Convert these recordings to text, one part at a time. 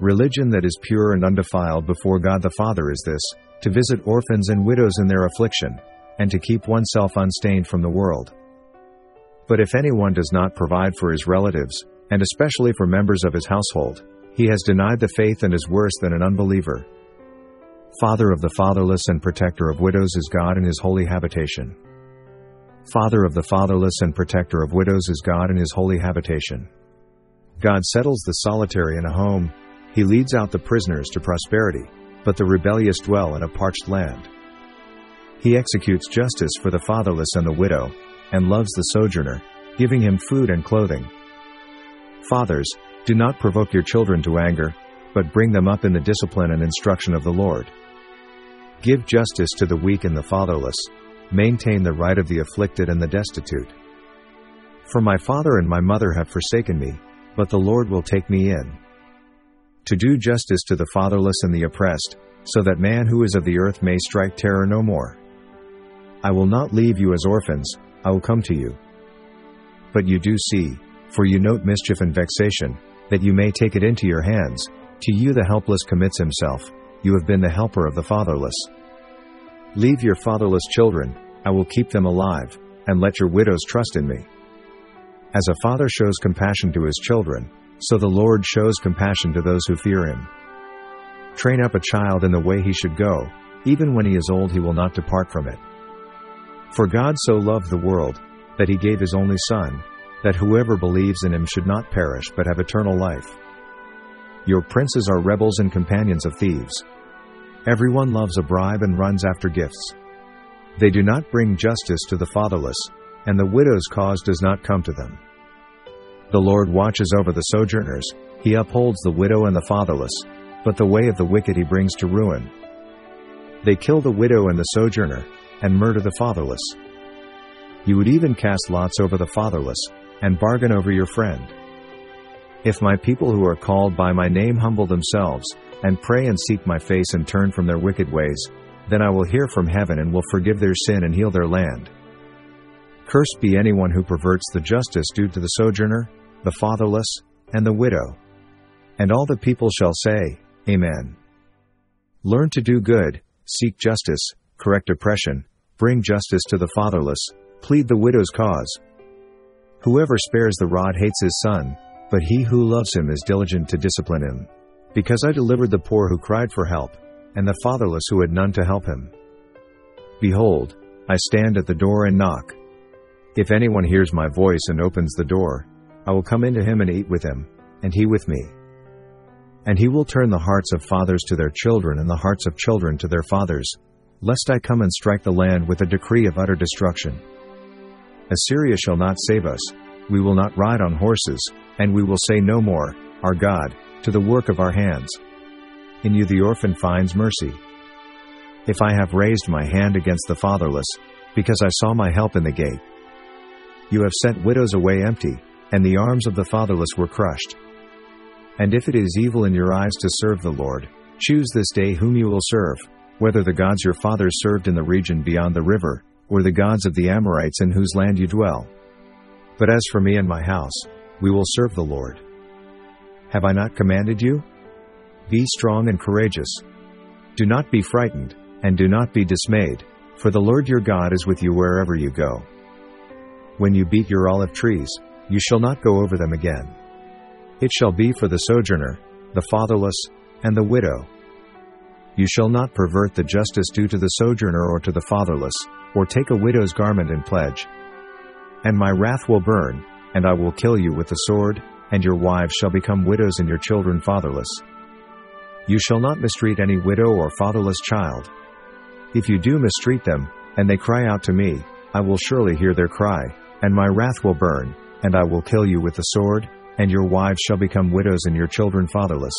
Religion that is pure and undefiled before God the Father is this to visit orphans and widows in their affliction, and to keep oneself unstained from the world. But if anyone does not provide for his relatives, and especially for members of his household, he has denied the faith and is worse than an unbeliever. Father of the fatherless and protector of widows is God in his holy habitation. Father of the fatherless and protector of widows is God in his holy habitation. God settles the solitary in a home, he leads out the prisoners to prosperity, but the rebellious dwell in a parched land. He executes justice for the fatherless and the widow, and loves the sojourner, giving him food and clothing. Fathers, do not provoke your children to anger, but bring them up in the discipline and instruction of the Lord. Give justice to the weak and the fatherless, maintain the right of the afflicted and the destitute. For my father and my mother have forsaken me, but the Lord will take me in to do justice to the fatherless and the oppressed, so that man who is of the earth may strike terror no more. I will not leave you as orphans, I will come to you. But you do see, for you note mischief and vexation, that you may take it into your hands, to you the helpless commits himself, you have been the helper of the fatherless. Leave your fatherless children, I will keep them alive, and let your widows trust in me. As a father shows compassion to his children, so the Lord shows compassion to those who fear him. Train up a child in the way he should go, even when he is old he will not depart from it. For God so loved the world, that he gave his only Son, that whoever believes in him should not perish but have eternal life. Your princes are rebels and companions of thieves. Everyone loves a bribe and runs after gifts. They do not bring justice to the fatherless, and the widow's cause does not come to them. The Lord watches over the sojourners, he upholds the widow and the fatherless, but the way of the wicked he brings to ruin. They kill the widow and the sojourner, and murder the fatherless. You would even cast lots over the fatherless, and bargain over your friend. If my people who are called by my name humble themselves, and pray and seek my face and turn from their wicked ways, then I will hear from heaven and will forgive their sin and heal their land. Cursed be anyone who perverts the justice due to the sojourner, the fatherless, and the widow. And all the people shall say, Amen. Learn to do good, seek justice, correct oppression, bring justice to the fatherless, plead the widow's cause. Whoever spares the rod hates his son, but he who loves him is diligent to discipline him. Because I delivered the poor who cried for help, and the fatherless who had none to help him. Behold, I stand at the door and knock. If anyone hears my voice and opens the door, I will come into him and eat with him, and he with me. And he will turn the hearts of fathers to their children and the hearts of children to their fathers, lest I come and strike the land with a decree of utter destruction. Assyria shall not save us, we will not ride on horses, and we will say no more, Our God, to the work of our hands. In you the orphan finds mercy. If I have raised my hand against the fatherless, because I saw my help in the gate, you have sent widows away empty, and the arms of the fatherless were crushed. And if it is evil in your eyes to serve the Lord, choose this day whom you will serve, whether the gods your fathers served in the region beyond the river, or the gods of the Amorites in whose land you dwell. But as for me and my house, we will serve the Lord. Have I not commanded you? Be strong and courageous. Do not be frightened, and do not be dismayed, for the Lord your God is with you wherever you go. When you beat your olive trees, you shall not go over them again. It shall be for the sojourner, the fatherless, and the widow. You shall not pervert the justice due to the sojourner or to the fatherless, or take a widow's garment in pledge. And my wrath will burn, and I will kill you with the sword, and your wives shall become widows and your children fatherless. You shall not mistreat any widow or fatherless child. If you do mistreat them, and they cry out to me, I will surely hear their cry, and my wrath will burn, and I will kill you with the sword, and your wives shall become widows and your children fatherless.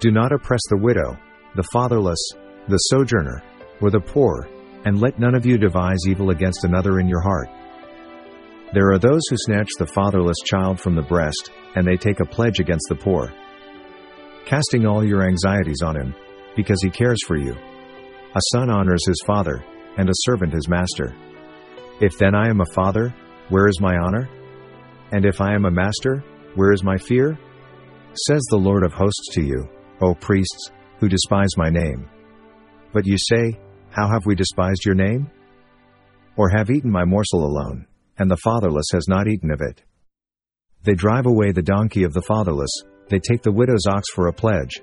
Do not oppress the widow, the fatherless, the sojourner, or the poor, and let none of you devise evil against another in your heart. There are those who snatch the fatherless child from the breast, and they take a pledge against the poor, casting all your anxieties on him, because he cares for you. A son honors his father, and a servant his master. If then I am a father, where is my honor? And if I am a master, where is my fear? Says the Lord of hosts to you, O priests, who despise my name. But you say, How have we despised your name? Or have eaten my morsel alone, and the fatherless has not eaten of it. They drive away the donkey of the fatherless, they take the widow's ox for a pledge.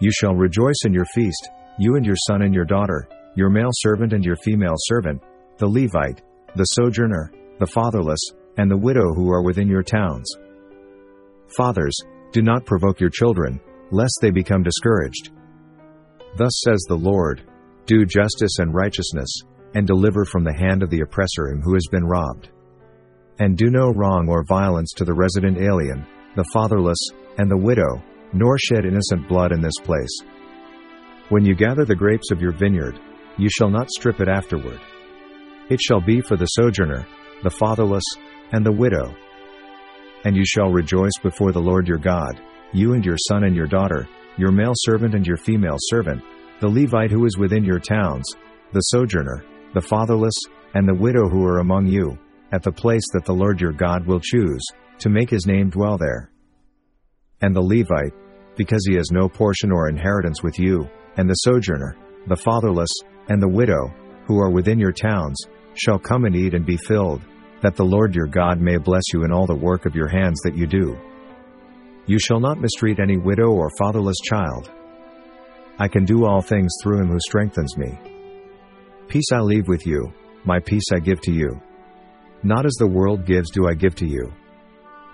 You shall rejoice in your feast, you and your son and your daughter, your male servant and your female servant, the Levite, the sojourner, the fatherless, and the widow who are within your towns. Fathers, do not provoke your children, lest they become discouraged. Thus says the Lord Do justice and righteousness, and deliver from the hand of the oppressor him who has been robbed. And do no wrong or violence to the resident alien, the fatherless, and the widow, nor shed innocent blood in this place. When you gather the grapes of your vineyard, you shall not strip it afterward. It shall be for the sojourner, the fatherless, and the widow. And you shall rejoice before the Lord your God, you and your son and your daughter, your male servant and your female servant, the Levite who is within your towns, the sojourner, the fatherless, and the widow who are among you, at the place that the Lord your God will choose, to make his name dwell there. And the Levite, because he has no portion or inheritance with you, and the sojourner, the fatherless, and the widow, who are within your towns, shall come and eat and be filled, that the Lord your God may bless you in all the work of your hands that you do. You shall not mistreat any widow or fatherless child. I can do all things through him who strengthens me. Peace I leave with you, my peace I give to you. Not as the world gives do I give to you.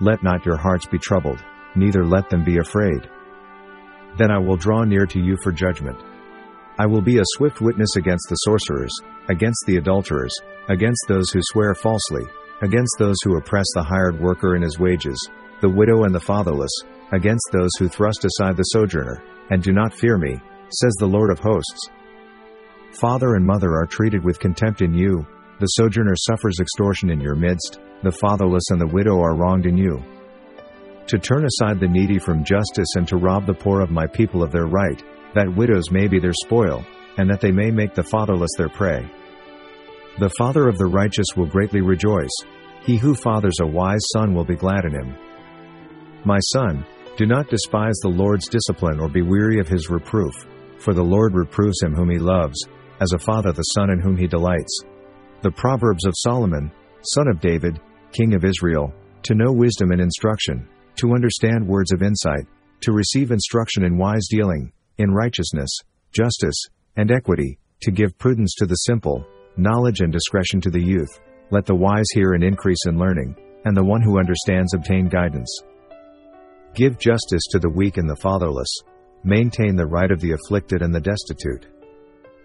Let not your hearts be troubled, neither let them be afraid. Then I will draw near to you for judgment. I will be a swift witness against the sorcerers, against the adulterers, against those who swear falsely, against those who oppress the hired worker in his wages, the widow and the fatherless, against those who thrust aside the sojourner, and do not fear me, says the Lord of hosts. Father and mother are treated with contempt in you, the sojourner suffers extortion in your midst, the fatherless and the widow are wronged in you. To turn aside the needy from justice and to rob the poor of my people of their right, that widows may be their spoil, and that they may make the fatherless their prey. The father of the righteous will greatly rejoice, he who fathers a wise son will be glad in him. My son, do not despise the Lord's discipline or be weary of his reproof, for the Lord reproves him whom he loves, as a father the son in whom he delights. The Proverbs of Solomon, son of David, king of Israel, to know wisdom and instruction, to understand words of insight, to receive instruction in wise dealing, in righteousness, justice, and equity, to give prudence to the simple, knowledge and discretion to the youth. Let the wise hear and increase in learning, and the one who understands obtain guidance. Give justice to the weak and the fatherless, maintain the right of the afflicted and the destitute.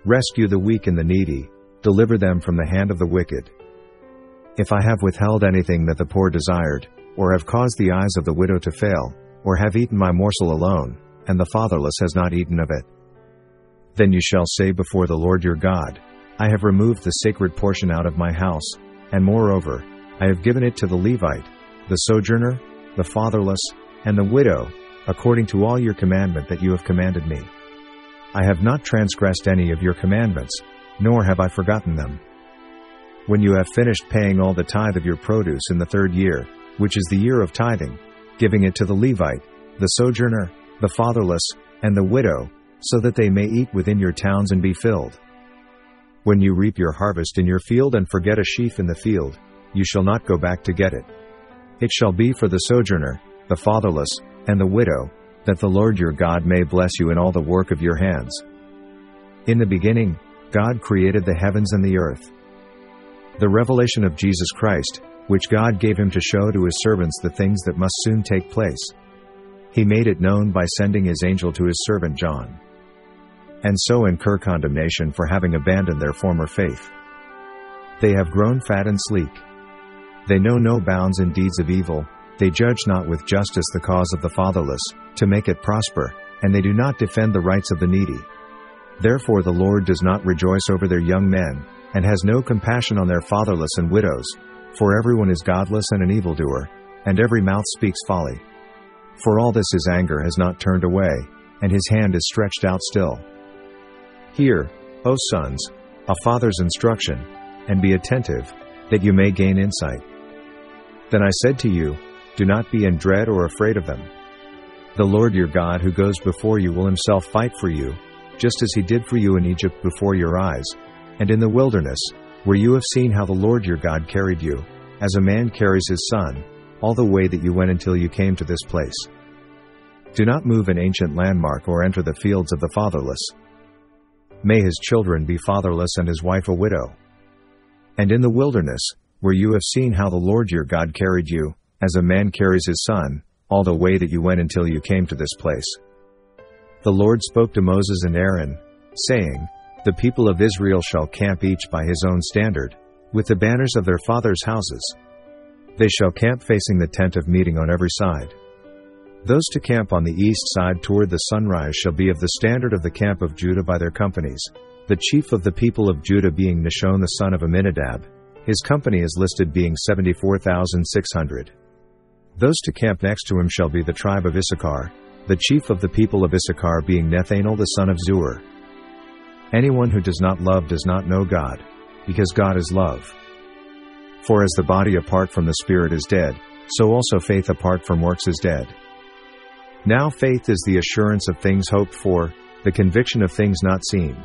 Rescue the weak and the needy, deliver them from the hand of the wicked. If I have withheld anything that the poor desired, or have caused the eyes of the widow to fail, or have eaten my morsel alone, and the fatherless has not eaten of it, then you shall say before the Lord your God, I have removed the sacred portion out of my house, and moreover, I have given it to the Levite, the sojourner, the fatherless, and the widow, according to all your commandment that you have commanded me. I have not transgressed any of your commandments, nor have I forgotten them. When you have finished paying all the tithe of your produce in the third year, which is the year of tithing, giving it to the Levite, the sojourner, the fatherless, and the widow, so that they may eat within your towns and be filled. When you reap your harvest in your field and forget a sheaf in the field, you shall not go back to get it. It shall be for the sojourner, the fatherless, and the widow, that the Lord your God may bless you in all the work of your hands. In the beginning, God created the heavens and the earth. The revelation of Jesus Christ, which God gave him to show to his servants the things that must soon take place. He made it known by sending his angel to his servant John. And so incur condemnation for having abandoned their former faith. They have grown fat and sleek. They know no bounds in deeds of evil, they judge not with justice the cause of the fatherless, to make it prosper, and they do not defend the rights of the needy. Therefore the Lord does not rejoice over their young men, and has no compassion on their fatherless and widows, for everyone is godless and an evildoer, and every mouth speaks folly. For all this his anger has not turned away, and his hand is stretched out still. Hear, O sons, a father's instruction, and be attentive, that you may gain insight. Then I said to you, do not be in dread or afraid of them. The Lord your God who goes before you will himself fight for you, just as he did for you in Egypt before your eyes, and in the wilderness, where you have seen how the Lord your God carried you, as a man carries his son, all the way that you went until you came to this place. Do not move an ancient landmark or enter the fields of the fatherless. May his children be fatherless and his wife a widow. And in the wilderness, where you have seen how the Lord your God carried you, as a man carries his son, all the way that you went until you came to this place. The Lord spoke to Moses and Aaron, saying, The people of Israel shall camp each by his own standard, with the banners of their fathers' houses. They shall camp facing the tent of meeting on every side. Those to camp on the east side toward the sunrise shall be of the standard of the camp of Judah by their companies, the chief of the people of Judah being Nahshon the son of Amminadab, His company is listed being 74,600. Those to camp next to him shall be the tribe of Issachar, the chief of the people of Issachar being Nethanel the son of Zuar. Anyone who does not love does not know God, because God is love. For as the body apart from the spirit is dead, so also faith apart from works is dead. Now faith is the assurance of things hoped for, the conviction of things not seen.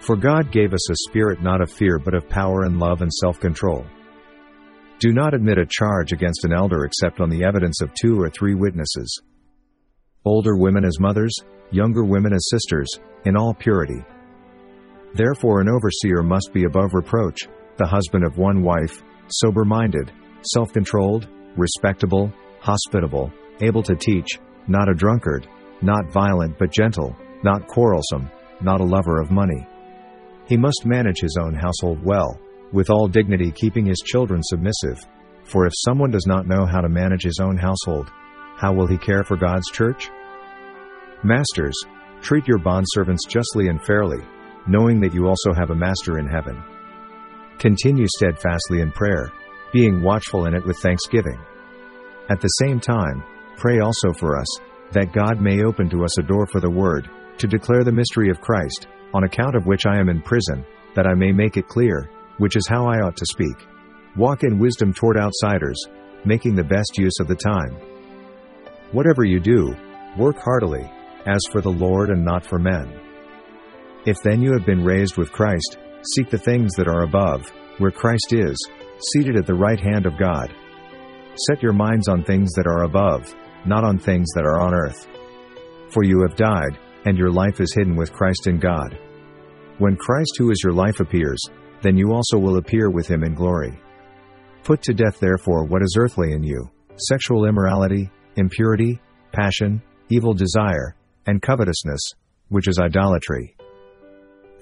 For God gave us a spirit not of fear but of power and love and self-control. Do not admit a charge against an elder except on the evidence of two or three witnesses. Older women as mothers, younger women as sisters, in all purity. Therefore an overseer must be above reproach, the husband of one wife, sober-minded, self-controlled, respectable, hospitable, able to teach, not a drunkard, not violent but gentle, not quarrelsome, not a lover of money. He must manage his own household well, with all dignity keeping his children submissive. For if someone does not know how to manage his own household, how will he care for God's church? Masters, treat your bondservants justly and fairly, knowing that you also have a master in heaven. Continue steadfastly in prayer, being watchful in it with thanksgiving. At the same time, Pray also for us, that God may open to us a door for the word, to declare the mystery of Christ, on account of which I am in prison, that I may make it clear, which is how I ought to speak. Walk in wisdom toward outsiders, making the best use of the time. Whatever you do, work heartily, as for the Lord and not for men. If then you have been raised with Christ, seek the things that are above, where Christ is, seated at the right hand of God. Set your minds on things that are above, not on things that are on earth. For you have died, and your life is hidden with Christ in God. When Christ, who is your life, appears, then you also will appear with him in glory. Put to death, therefore, what is earthly in you sexual immorality, impurity, passion, evil desire, and covetousness, which is idolatry.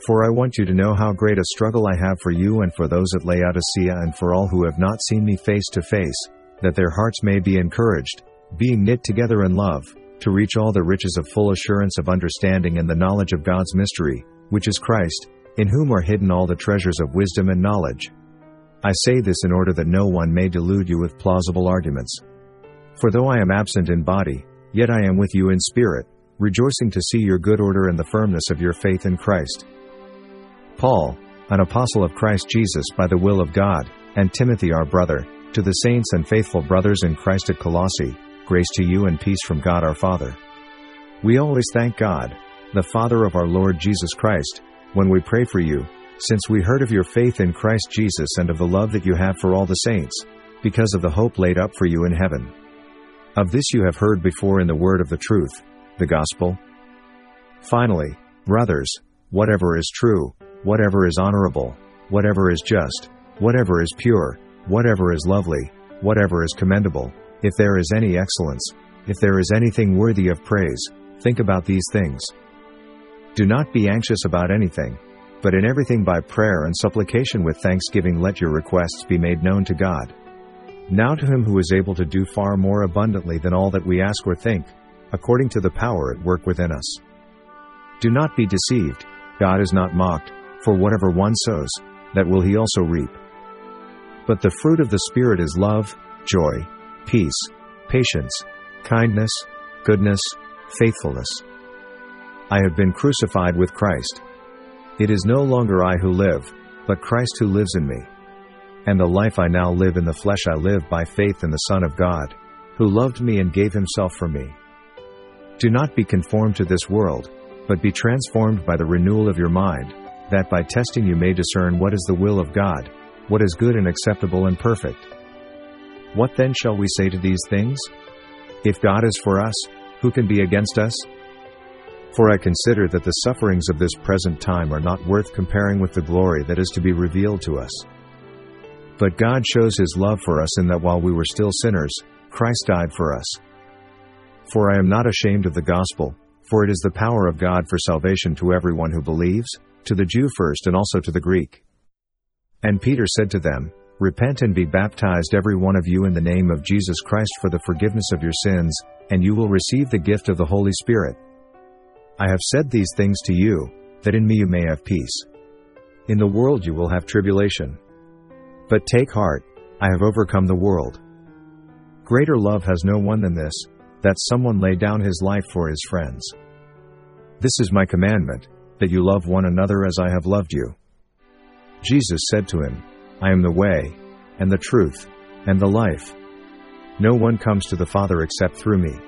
For I want you to know how great a struggle I have for you and for those at Laodicea and for all who have not seen me face to face, that their hearts may be encouraged, being knit together in love, to reach all the riches of full assurance of understanding and the knowledge of God's mystery, which is Christ, in whom are hidden all the treasures of wisdom and knowledge. I say this in order that no one may delude you with plausible arguments. For though I am absent in body, yet I am with you in spirit, rejoicing to see your good order and the firmness of your faith in Christ. Paul, an apostle of Christ Jesus by the will of God, and Timothy our brother, to the saints and faithful brothers in Christ at Colossae, Grace to you and peace from God our Father. We always thank God, the Father of our Lord Jesus Christ, when we pray for you, since we heard of your faith in Christ Jesus and of the love that you have for all the saints, because of the hope laid up for you in heaven. Of this you have heard before in the word of the truth, the gospel. Finally, brothers, whatever is true, whatever is honorable, whatever is just, whatever is pure, whatever is lovely, whatever is commendable, if there is any excellence, if there is anything worthy of praise, think about these things. Do not be anxious about anything, but in everything by prayer and supplication with thanksgiving let your requests be made known to God. Now to him who is able to do far more abundantly than all that we ask or think, according to the power at work within us. Do not be deceived, God is not mocked, for whatever one sows, that will he also reap. But the fruit of the Spirit is love, joy, peace, patience, kindness, goodness, faithfulness. I have been crucified with Christ. It is no longer I who live, but Christ who lives in me. And the life I now live in the flesh I live by faith in the Son of God, who loved me and gave himself for me. Do not be conformed to this world, but be transformed by the renewal of your mind, that by testing you may discern what is the will of God, what is good and acceptable and perfect. What then shall we say to these things? If God is for us, who can be against us? For I consider that the sufferings of this present time are not worth comparing with the glory that is to be revealed to us. But God shows his love for us in that while we were still sinners, Christ died for us. For I am not ashamed of the gospel, for it is the power of God for salvation to everyone who believes, to the Jew first and also to the Greek. And Peter said to them, Repent and be baptized every one of you in the name of Jesus Christ for the forgiveness of your sins, and you will receive the gift of the Holy Spirit. I have said these things to you, that in me you may have peace. In the world you will have tribulation. But take heart, I have overcome the world. Greater love has no one than this, that someone lay down his life for his friends. This is my commandment, that you love one another as I have loved you. Jesus said to him, I am the way, and the truth, and the life. No one comes to the Father except through me.